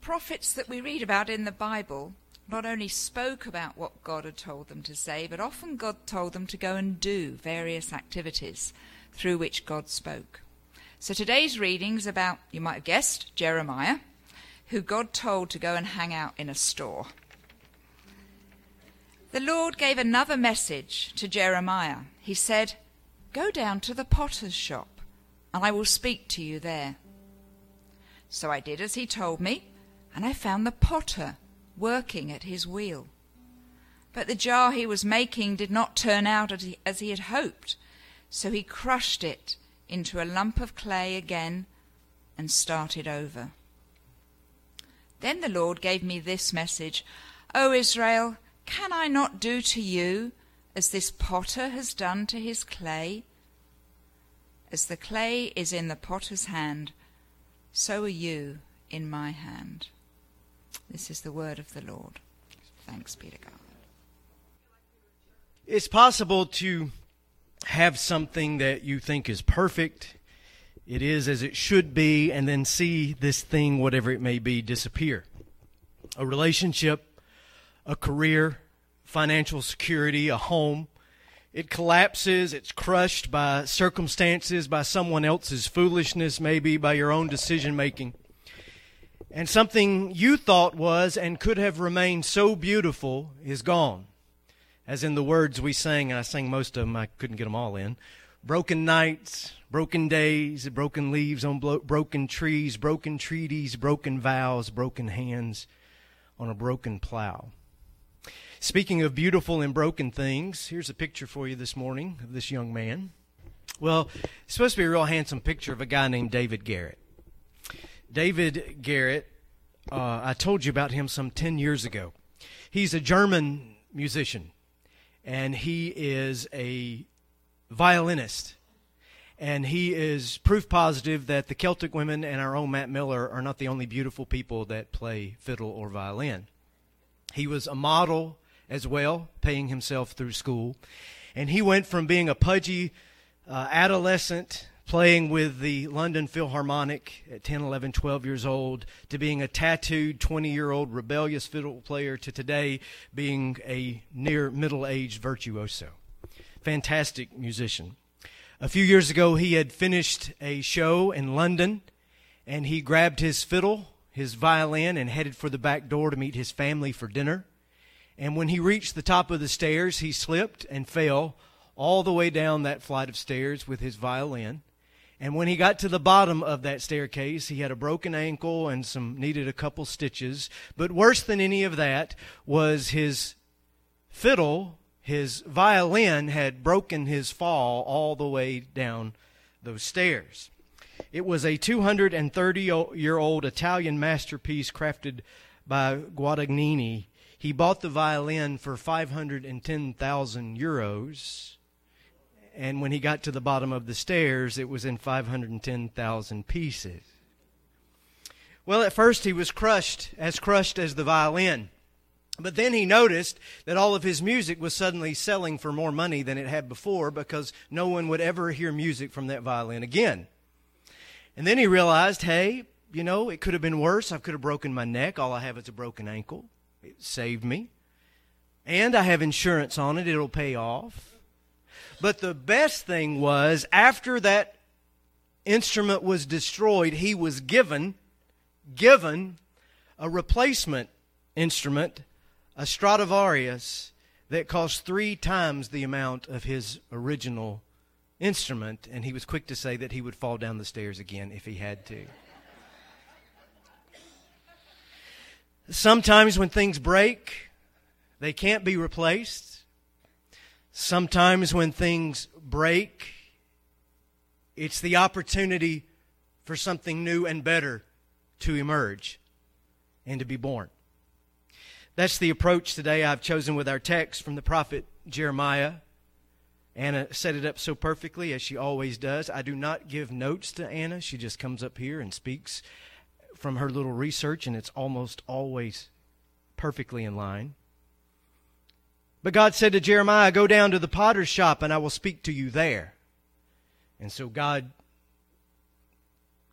prophets that we read about in the Bible not only spoke about what God had told them to say, but often God told them to go and do various activities through which God spoke. So today's reading's about, you might have guessed, Jeremiah, who God told to go and hang out in a store. The Lord gave another message to Jeremiah. He said, Go down to the potter's shop, and I will speak to you there. So I did as he told me, and I found the potter working at his wheel. But the jar he was making did not turn out as he had hoped, so he crushed it into a lump of clay again and started over. Then the Lord gave me this message O Israel, can I not do to you as this potter has done to his clay? As the clay is in the potter's hand, so are you in my hand. This is the word of the Lord. Thanks be to God. It's possible to have something that you think is perfect, it is as it should be, and then see this thing, whatever it may be, disappear. A relationship, a career, financial security, a home. It collapses, it's crushed by circumstances, by someone else's foolishness, maybe by your own decision making. And something you thought was and could have remained so beautiful is gone. As in the words we sang, and I sang most of them, I couldn't get them all in. Broken nights, broken days, broken leaves on blo- broken trees, broken treaties, broken vows, broken hands on a broken plow. Speaking of beautiful and broken things, here's a picture for you this morning of this young man. Well, it's supposed to be a real handsome picture of a guy named David Garrett. David Garrett, uh, I told you about him some 10 years ago. He's a German musician, and he is a violinist. And he is proof positive that the Celtic women and our own Matt Miller are not the only beautiful people that play fiddle or violin. He was a model as well, paying himself through school. And he went from being a pudgy uh, adolescent playing with the London Philharmonic at 10, 11, 12 years old, to being a tattooed 20 year old rebellious fiddle player, to today being a near middle aged virtuoso. Fantastic musician. A few years ago, he had finished a show in London and he grabbed his fiddle, his violin, and headed for the back door to meet his family for dinner. And when he reached the top of the stairs, he slipped and fell all the way down that flight of stairs with his violin. And when he got to the bottom of that staircase, he had a broken ankle and some needed a couple stitches. But worse than any of that was his fiddle, his violin had broken his fall all the way down those stairs. It was a 230 year old Italian masterpiece crafted by Guadagnini. He bought the violin for 510,000 euros and when he got to the bottom of the stairs, it was in 510,000 pieces. Well, at first he was crushed, as crushed as the violin. But then he noticed that all of his music was suddenly selling for more money than it had before because no one would ever hear music from that violin again. And then he realized, hey, you know, it could have been worse. I could have broken my neck. All I have is a broken ankle. It saved me. And I have insurance on it. It'll pay off. But the best thing was, after that instrument was destroyed, he was given, given a replacement instrument, a Stradivarius, that cost three times the amount of his original instrument, and he was quick to say that he would fall down the stairs again if he had to. Sometimes when things break, they can't be replaced. Sometimes when things break, it's the opportunity for something new and better to emerge and to be born. That's the approach today I've chosen with our text from the prophet Jeremiah. Anna set it up so perfectly, as she always does. I do not give notes to Anna. She just comes up here and speaks from her little research, and it's almost always perfectly in line. But God said to Jeremiah, Go down to the potter's shop and I will speak to you there. And so God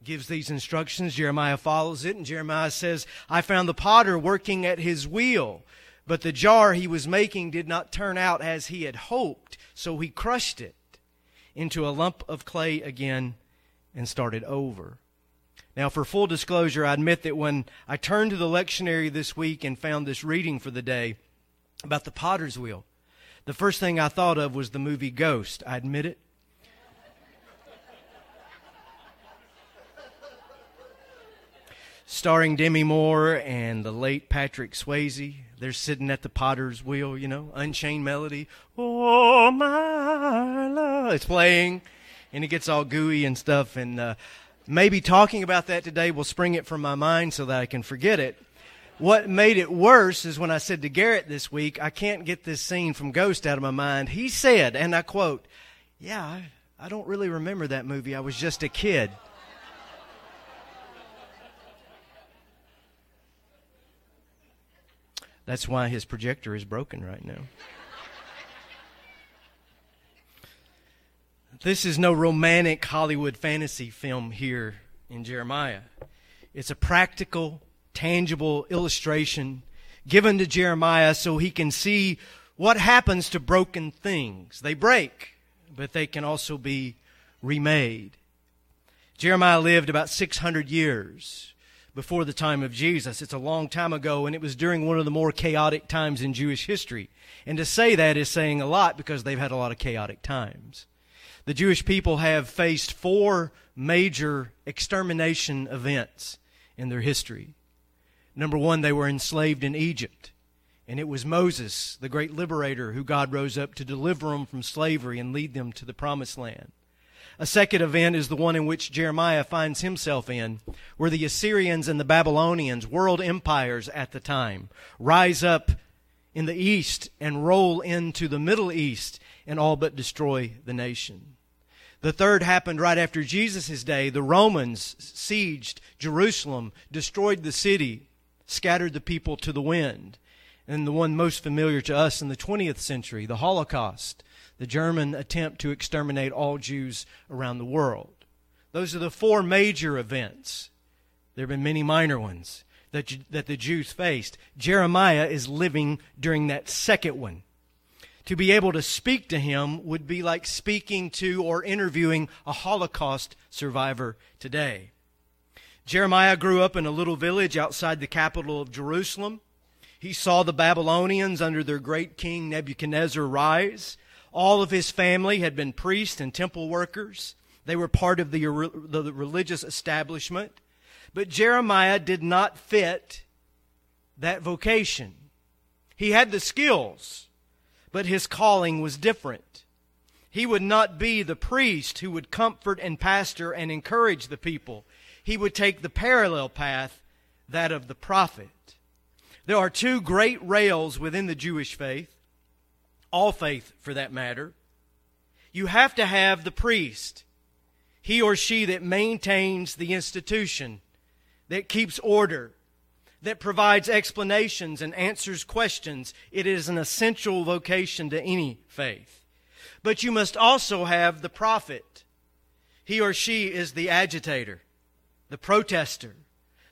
gives these instructions. Jeremiah follows it, and Jeremiah says, I found the potter working at his wheel, but the jar he was making did not turn out as he had hoped, so he crushed it into a lump of clay again and started over. Now, for full disclosure, I admit that when I turned to the lectionary this week and found this reading for the day about the potter's wheel, the first thing I thought of was the movie Ghost. I admit it. starring Demi Moore and the late Patrick Swayze. They're sitting at the potter's wheel, you know, Unchained Melody. Oh, my love. It's playing, and it gets all gooey and stuff. And uh, maybe talking about that today will spring it from my mind so that I can forget it. What made it worse is when I said to Garrett this week, I can't get this scene from Ghost out of my mind. He said, and I quote, Yeah, I, I don't really remember that movie. I was just a kid. That's why his projector is broken right now. this is no romantic Hollywood fantasy film here in Jeremiah. It's a practical, tangible illustration given to Jeremiah so he can see what happens to broken things. They break, but they can also be remade. Jeremiah lived about 600 years before the time of Jesus. It's a long time ago, and it was during one of the more chaotic times in Jewish history. And to say that is saying a lot because they've had a lot of chaotic times. The Jewish people have faced four major extermination events in their history. Number one, they were enslaved in Egypt. And it was Moses, the great liberator, who God rose up to deliver them from slavery and lead them to the promised land. A second event is the one in which Jeremiah finds himself in, where the Assyrians and the Babylonians, world empires at the time, rise up in the east and roll into the Middle East and all but destroy the nation. The third happened right after Jesus' day. The Romans sieged Jerusalem, destroyed the city, scattered the people to the wind. And the one most familiar to us in the 20th century, the Holocaust, the German attempt to exterminate all Jews around the world. Those are the four major events. There have been many minor ones that, that the Jews faced. Jeremiah is living during that second one. To be able to speak to him would be like speaking to or interviewing a Holocaust survivor today. Jeremiah grew up in a little village outside the capital of Jerusalem. He saw the Babylonians under their great king Nebuchadnezzar rise. All of his family had been priests and temple workers. They were part of the, the religious establishment. But Jeremiah did not fit that vocation. He had the skills, but his calling was different. He would not be the priest who would comfort and pastor and encourage the people. He would take the parallel path, that of the prophet. There are two great rails within the Jewish faith all faith for that matter, you have to have the priest, he or she that maintains the institution, that keeps order, that provides explanations and answers questions. It is an essential vocation to any faith. But you must also have the prophet. He or she is the agitator, the protester,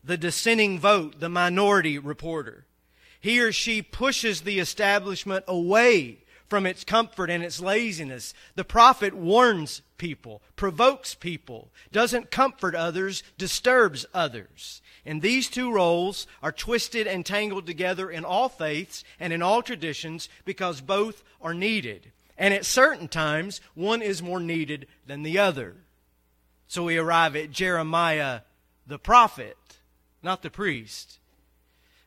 the dissenting vote, the minority reporter. He or she pushes the establishment away from its comfort and its laziness. The prophet warns people, provokes people, doesn't comfort others, disturbs others. And these two roles are twisted and tangled together in all faiths and in all traditions because both are needed. And at certain times, one is more needed than the other. So we arrive at Jeremiah the prophet, not the priest.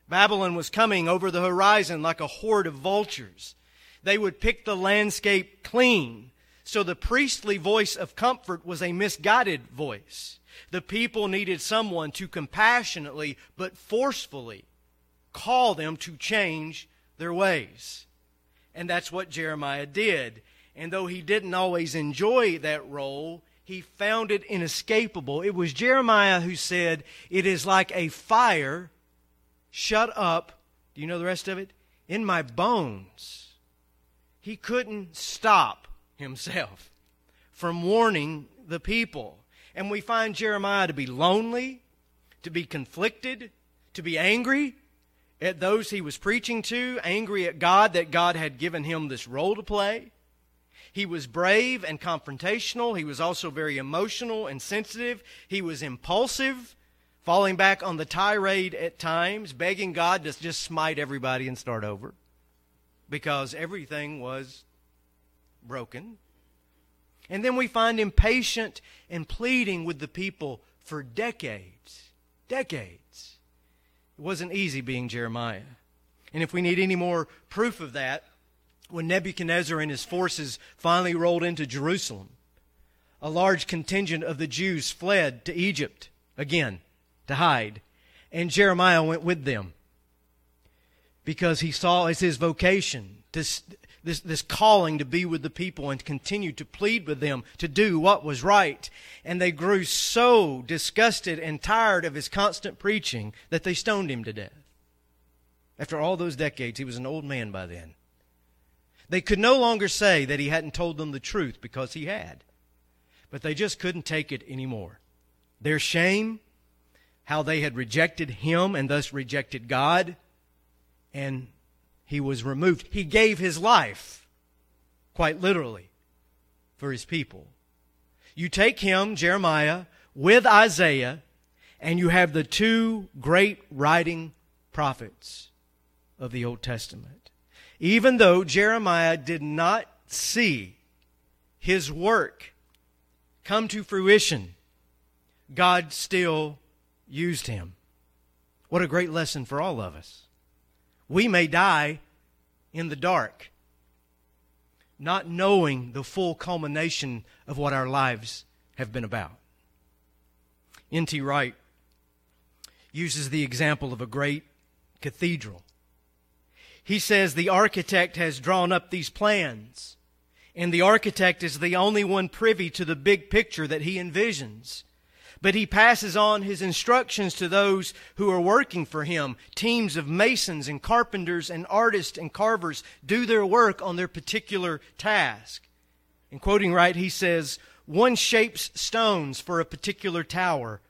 Babylon was coming over the horizon like a horde of vultures. They would pick the landscape clean. So the priestly voice of comfort was a misguided voice. The people needed someone to compassionately but forcefully call them to change their ways. And that's what Jeremiah did. And though he didn't always enjoy that role, he found it inescapable. It was Jeremiah who said, It is like a fire shut up. Do you know the rest of it? In my bones he couldn't stop himself from warning the people. And we find Jeremiah to be lonely, to be conflicted, to be angry at those he was preaching to, angry at God that God had given him this role to play. He was brave and confrontational. He was also very emotional and sensitive. He was impulsive, falling back on the tirade at times, begging God to just smite everybody and start over because everything was broken. And then we find him patient and pleading with the people for decades. Decades. It wasn't easy being Jeremiah. And if we need any more proof of that, when Nebuchadnezzar and his forces finally rolled into Jerusalem, a large contingent of the Jews fled to Egypt again to hide, and Jeremiah went with them because he saw as his vocation this, this, this calling to be with the people and continue to plead with them to do what was right. And they grew so disgusted and tired of his constant preaching that they stoned him to death. After all those decades, he was an old man by then. They could no longer say that he hadn't told them the truth because he had. But they just couldn't take it anymore. Their shame, how they had rejected him and thus rejected God, and he was removed. He gave his life, quite literally, for his people. You take him, Jeremiah, with Isaiah, and you have the two great writing prophets of the Old Testament even though Jeremiah did not see his work come to fruition, God still used him. What a great lesson for all of us. We may die in the dark, not knowing the full culmination of what our lives have been about. N.T. Wright uses the example of a great cathedral he says the architect has drawn up these plans, and the architect is the only one privy to the big picture that he envisions. But he passes on his instructions to those who are working for him. Teams of masons and carpenters and artists and carvers do their work on their particular task. In quoting Wright, he says, One shapes stones for a particular tower.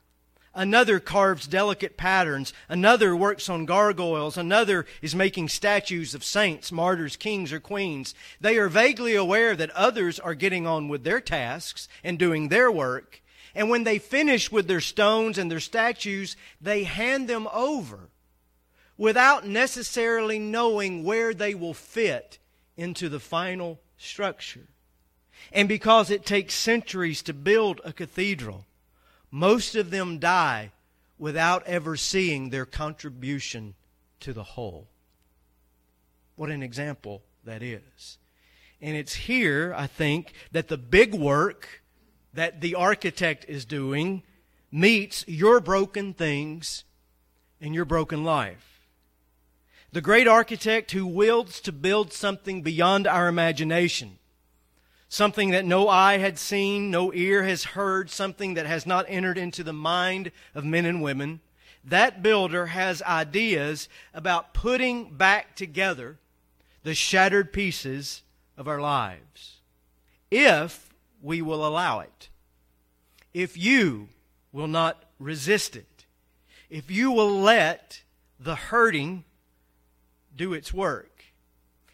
Another carves delicate patterns. Another works on gargoyles. Another is making statues of saints, martyrs, kings, or queens. They are vaguely aware that others are getting on with their tasks and doing their work. And when they finish with their stones and their statues, they hand them over without necessarily knowing where they will fit into the final structure. And because it takes centuries to build a cathedral, most of them die without ever seeing their contribution to the whole. What an example that is. And it's here, I think, that the big work that the architect is doing meets your broken things and your broken life. The great architect who wills to build something beyond our imagination something that no eye had seen, no ear has heard, something that has not entered into the mind of men and women. That builder has ideas about putting back together the shattered pieces of our lives. If we will allow it. If you will not resist it. If you will let the hurting do its work.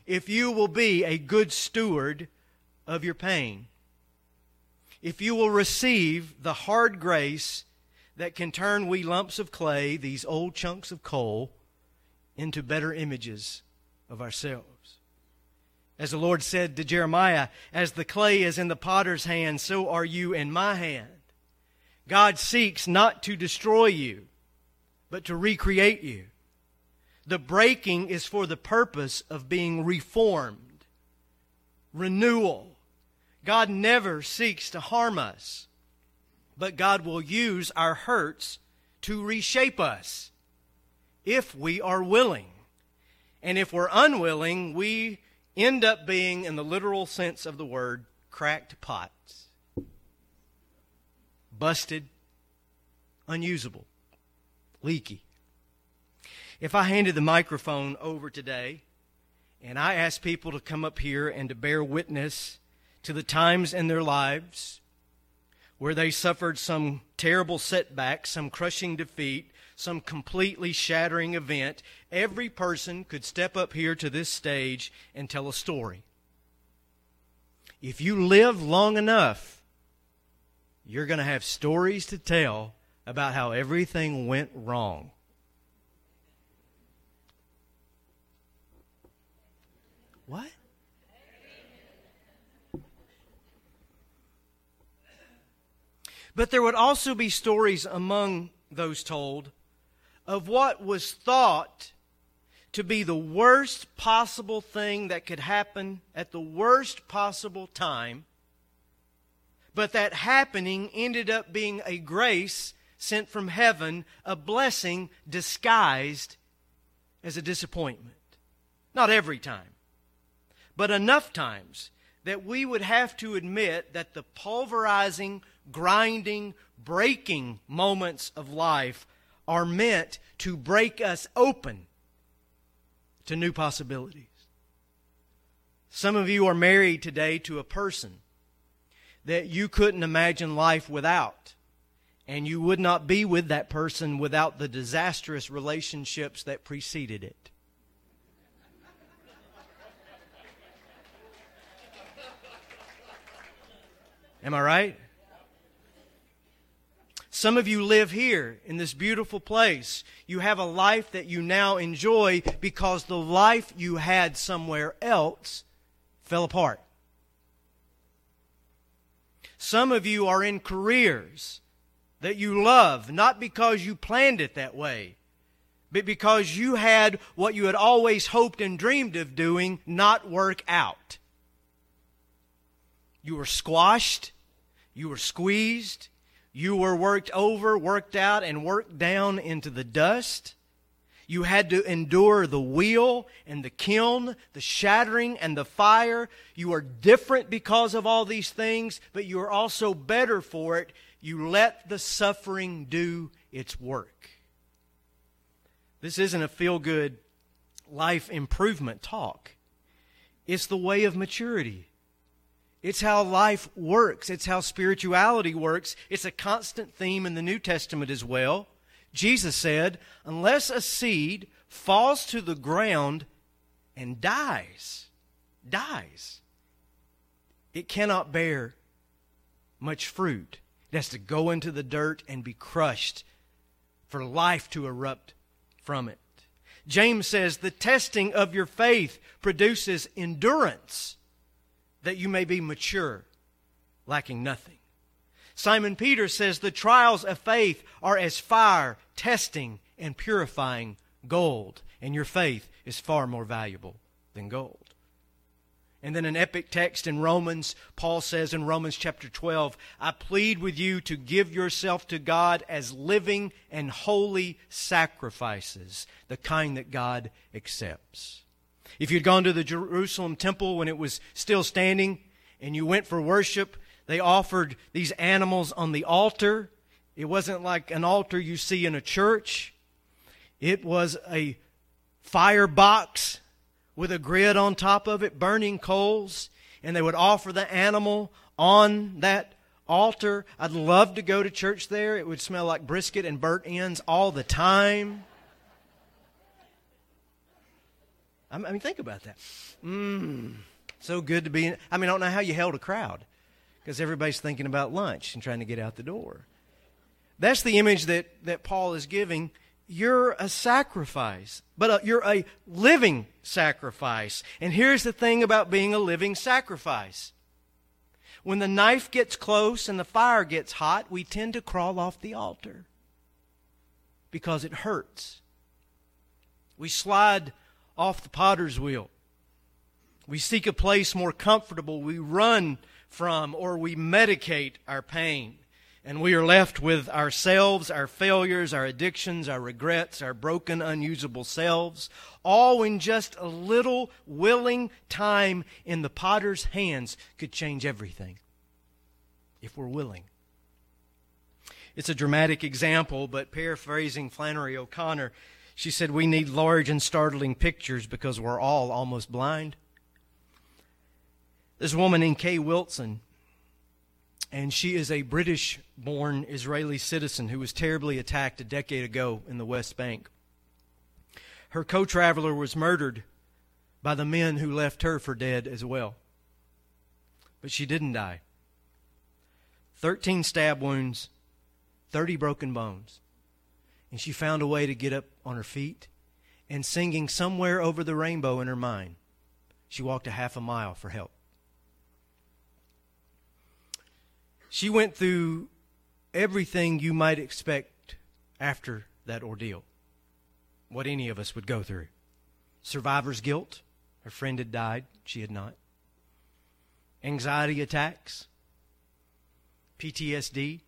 If you will be a good steward of your pain. If you will receive the hard grace that can turn we lumps of clay, these old chunks of coal, into better images of ourselves. As the Lord said to Jeremiah, as the clay is in the potter's hand, so are you in my hand. God seeks not to destroy you, but to recreate you. The breaking is for the purpose of being reformed, renewal, God never seeks to harm us, but God will use our hurts to reshape us if we are willing. And if we're unwilling, we end up being, in the literal sense of the word, cracked pots. Busted, unusable, leaky. If I handed the microphone over today and I asked people to come up here and to bear witness to the times in their lives where they suffered some terrible setback, some crushing defeat, some completely shattering event, every person could step up here to this stage and tell a story. If you live long enough, you're going to have stories to tell about how everything went wrong. What? But there would also be stories among those told of what was thought to be the worst possible thing that could happen at the worst possible time, but that happening ended up being a grace sent from heaven, a blessing disguised as a disappointment. Not every time, but enough times that we would have to admit that the pulverizing, grinding, breaking moments of life are meant to break us open to new possibilities. Some of you are married today to a person that you couldn't imagine life without. And you would not be with that person without the disastrous relationships that preceded it. Am I right? Some of you live here in this beautiful place. You have a life that you now enjoy because the life you had somewhere else fell apart. Some of you are in careers that you love, not because you planned it that way, but because you had what you had always hoped and dreamed of doing not work out. You were squashed, you were squeezed, you were worked over, worked out, and worked down into the dust. You had to endure the wheel and the kiln, the shattering and the fire. You are different because of all these things, but you are also better for it. You let the suffering do its work. This isn't a feel good life improvement talk, it's the way of maturity. It's how life works. It's how spirituality works. It's a constant theme in the New Testament as well. Jesus said, Unless a seed falls to the ground and dies, dies, it cannot bear much fruit. It has to go into the dirt and be crushed for life to erupt from it. James says, The testing of your faith produces endurance that you may be mature, lacking nothing. Simon Peter says the trials of faith are as fire, testing and purifying gold, and your faith is far more valuable than gold. And then an epic text in Romans, Paul says in Romans chapter 12, I plead with you to give yourself to God as living and holy sacrifices, the kind that God accepts. If you'd gone to the Jerusalem temple when it was still standing and you went for worship, they offered these animals on the altar. It wasn't like an altar you see in a church, it was a firebox with a grid on top of it, burning coals, and they would offer the animal on that altar. I'd love to go to church there. It would smell like brisket and burnt ends all the time. I mean, think about that. Mmm, so good to be in. I mean, I don't know how you held a crowd because everybody's thinking about lunch and trying to get out the door. That's the image that, that Paul is giving. You're a sacrifice, but a, uh, you're a living sacrifice. And here's the thing about being a living sacrifice. When the knife gets close and the fire gets hot, we tend to crawl off the altar because it hurts. We slide off the potter's wheel. We seek a place more comfortable. We run from or we medicate our pain. And we are left with ourselves, our failures, our addictions, our regrets, our broken, unusable selves, all in just a little willing time in the potter's hands could change everything if we're willing. It's a dramatic example, but paraphrasing Flannery O'Connor, she said, We need large and startling pictures because we're all almost blind. This woman named Kay Wilson and she is a British born Israeli citizen who was terribly attacked a decade ago in the West Bank. Her co traveler was murdered by the men who left her for dead as well. But she didn't die. 13 stab wounds, 30 broken bones. And she found a way to get up on her feet and singing somewhere over the rainbow in her mind. She walked a half a mile for help. She went through everything you might expect after that ordeal, what any of us would go through. Survivor's guilt. Her friend had died, she had not. Anxiety attacks, PTSD,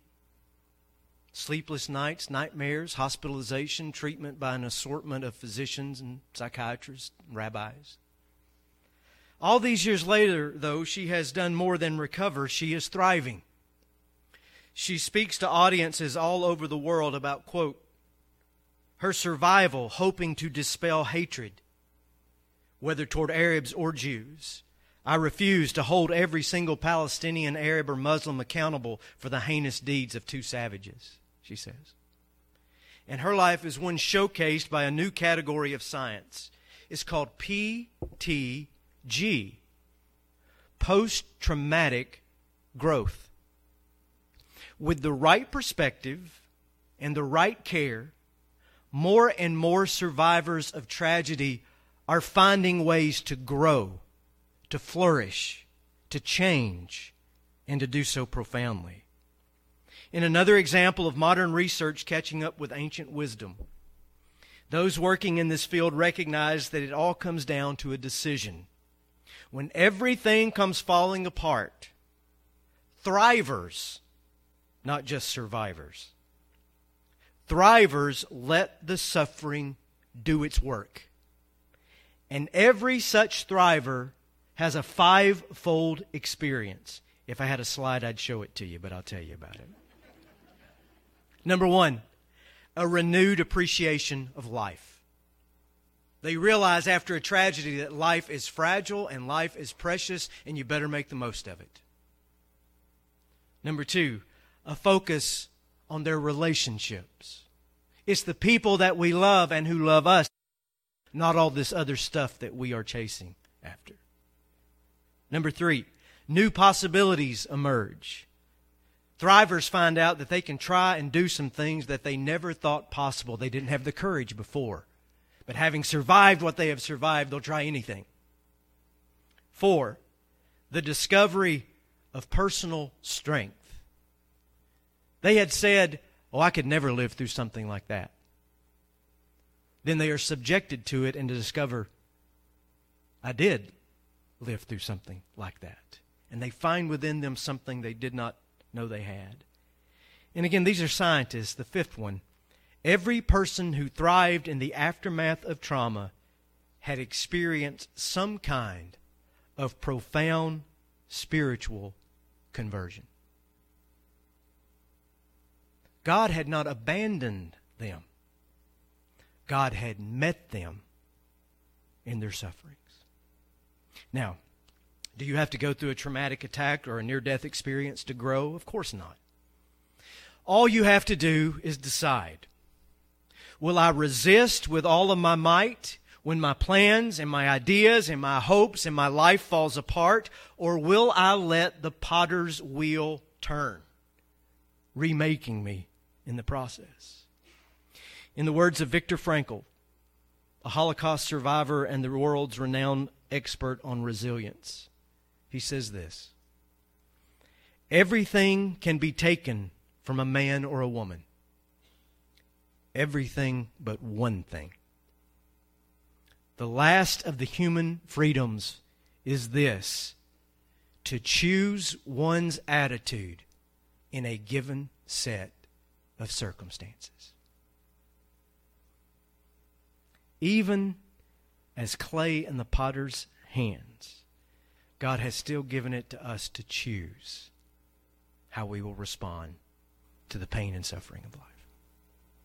sleepless nights, nightmares, hospitalization, treatment by an assortment of physicians and psychiatrists, and rabbis. All these years later, though, she has done more than recover. She is thriving. She speaks to audiences all over the world about, quote, her survival, hoping to dispel hatred, whether toward Arabs or Jews. I refuse to hold every single Palestinian, Arab, or Muslim accountable for the heinous deeds of two savages, she says. And her life is one showcased by a new category of science. It's called PTG, post traumatic growth. With the right perspective and the right care, more and more survivors of tragedy are finding ways to grow, to flourish, to change, and to do so profoundly. In another example of modern research catching up with ancient wisdom, those working in this field recognize that it all comes down to a decision. When everything comes falling apart, thrivers, not just survivors, thrivers let the suffering do its work. And every such thriver has a five-fold experience. If I had a slide, I'd show it to you, but I'll tell you about it. Number one, a renewed appreciation of life. They realize after a tragedy that life is fragile and life is precious, and you better make the most of it. Number two, a focus on their relationships. It's the people that we love and who love us not all this other stuff that we are chasing after. Number three, new possibilities emerge. Thrivers find out that they can try and do some things that they never thought possible. They didn't have the courage before. But having survived what they have survived, they'll try anything. Four, the discovery of personal strength. They had said, Oh, I could never live through something like that then they are subjected to it and to discover, I did live through something like that. And they find within them something they did not know they had. And again, these are scientists. The fifth one. Every person who thrived in the aftermath of trauma had experienced some kind of profound spiritual conversion. God had not abandoned them. God had met them in their sufferings. Now, do you have to go through a traumatic attack or a near death experience to grow? Of course not. All you have to do is decide Will I resist with all of my might when my plans and my ideas and my hopes and my life falls apart? Or will I let the potter's wheel turn, remaking me in the process? In the words of Viktor Frankl, a Holocaust survivor and the world's renowned expert on resilience, he says this Everything can be taken from a man or a woman. Everything but one thing. The last of the human freedoms is this to choose one's attitude in a given set of circumstances even as clay in the potter's hands, God has still given it to us to choose how we will respond to the pain and suffering of life.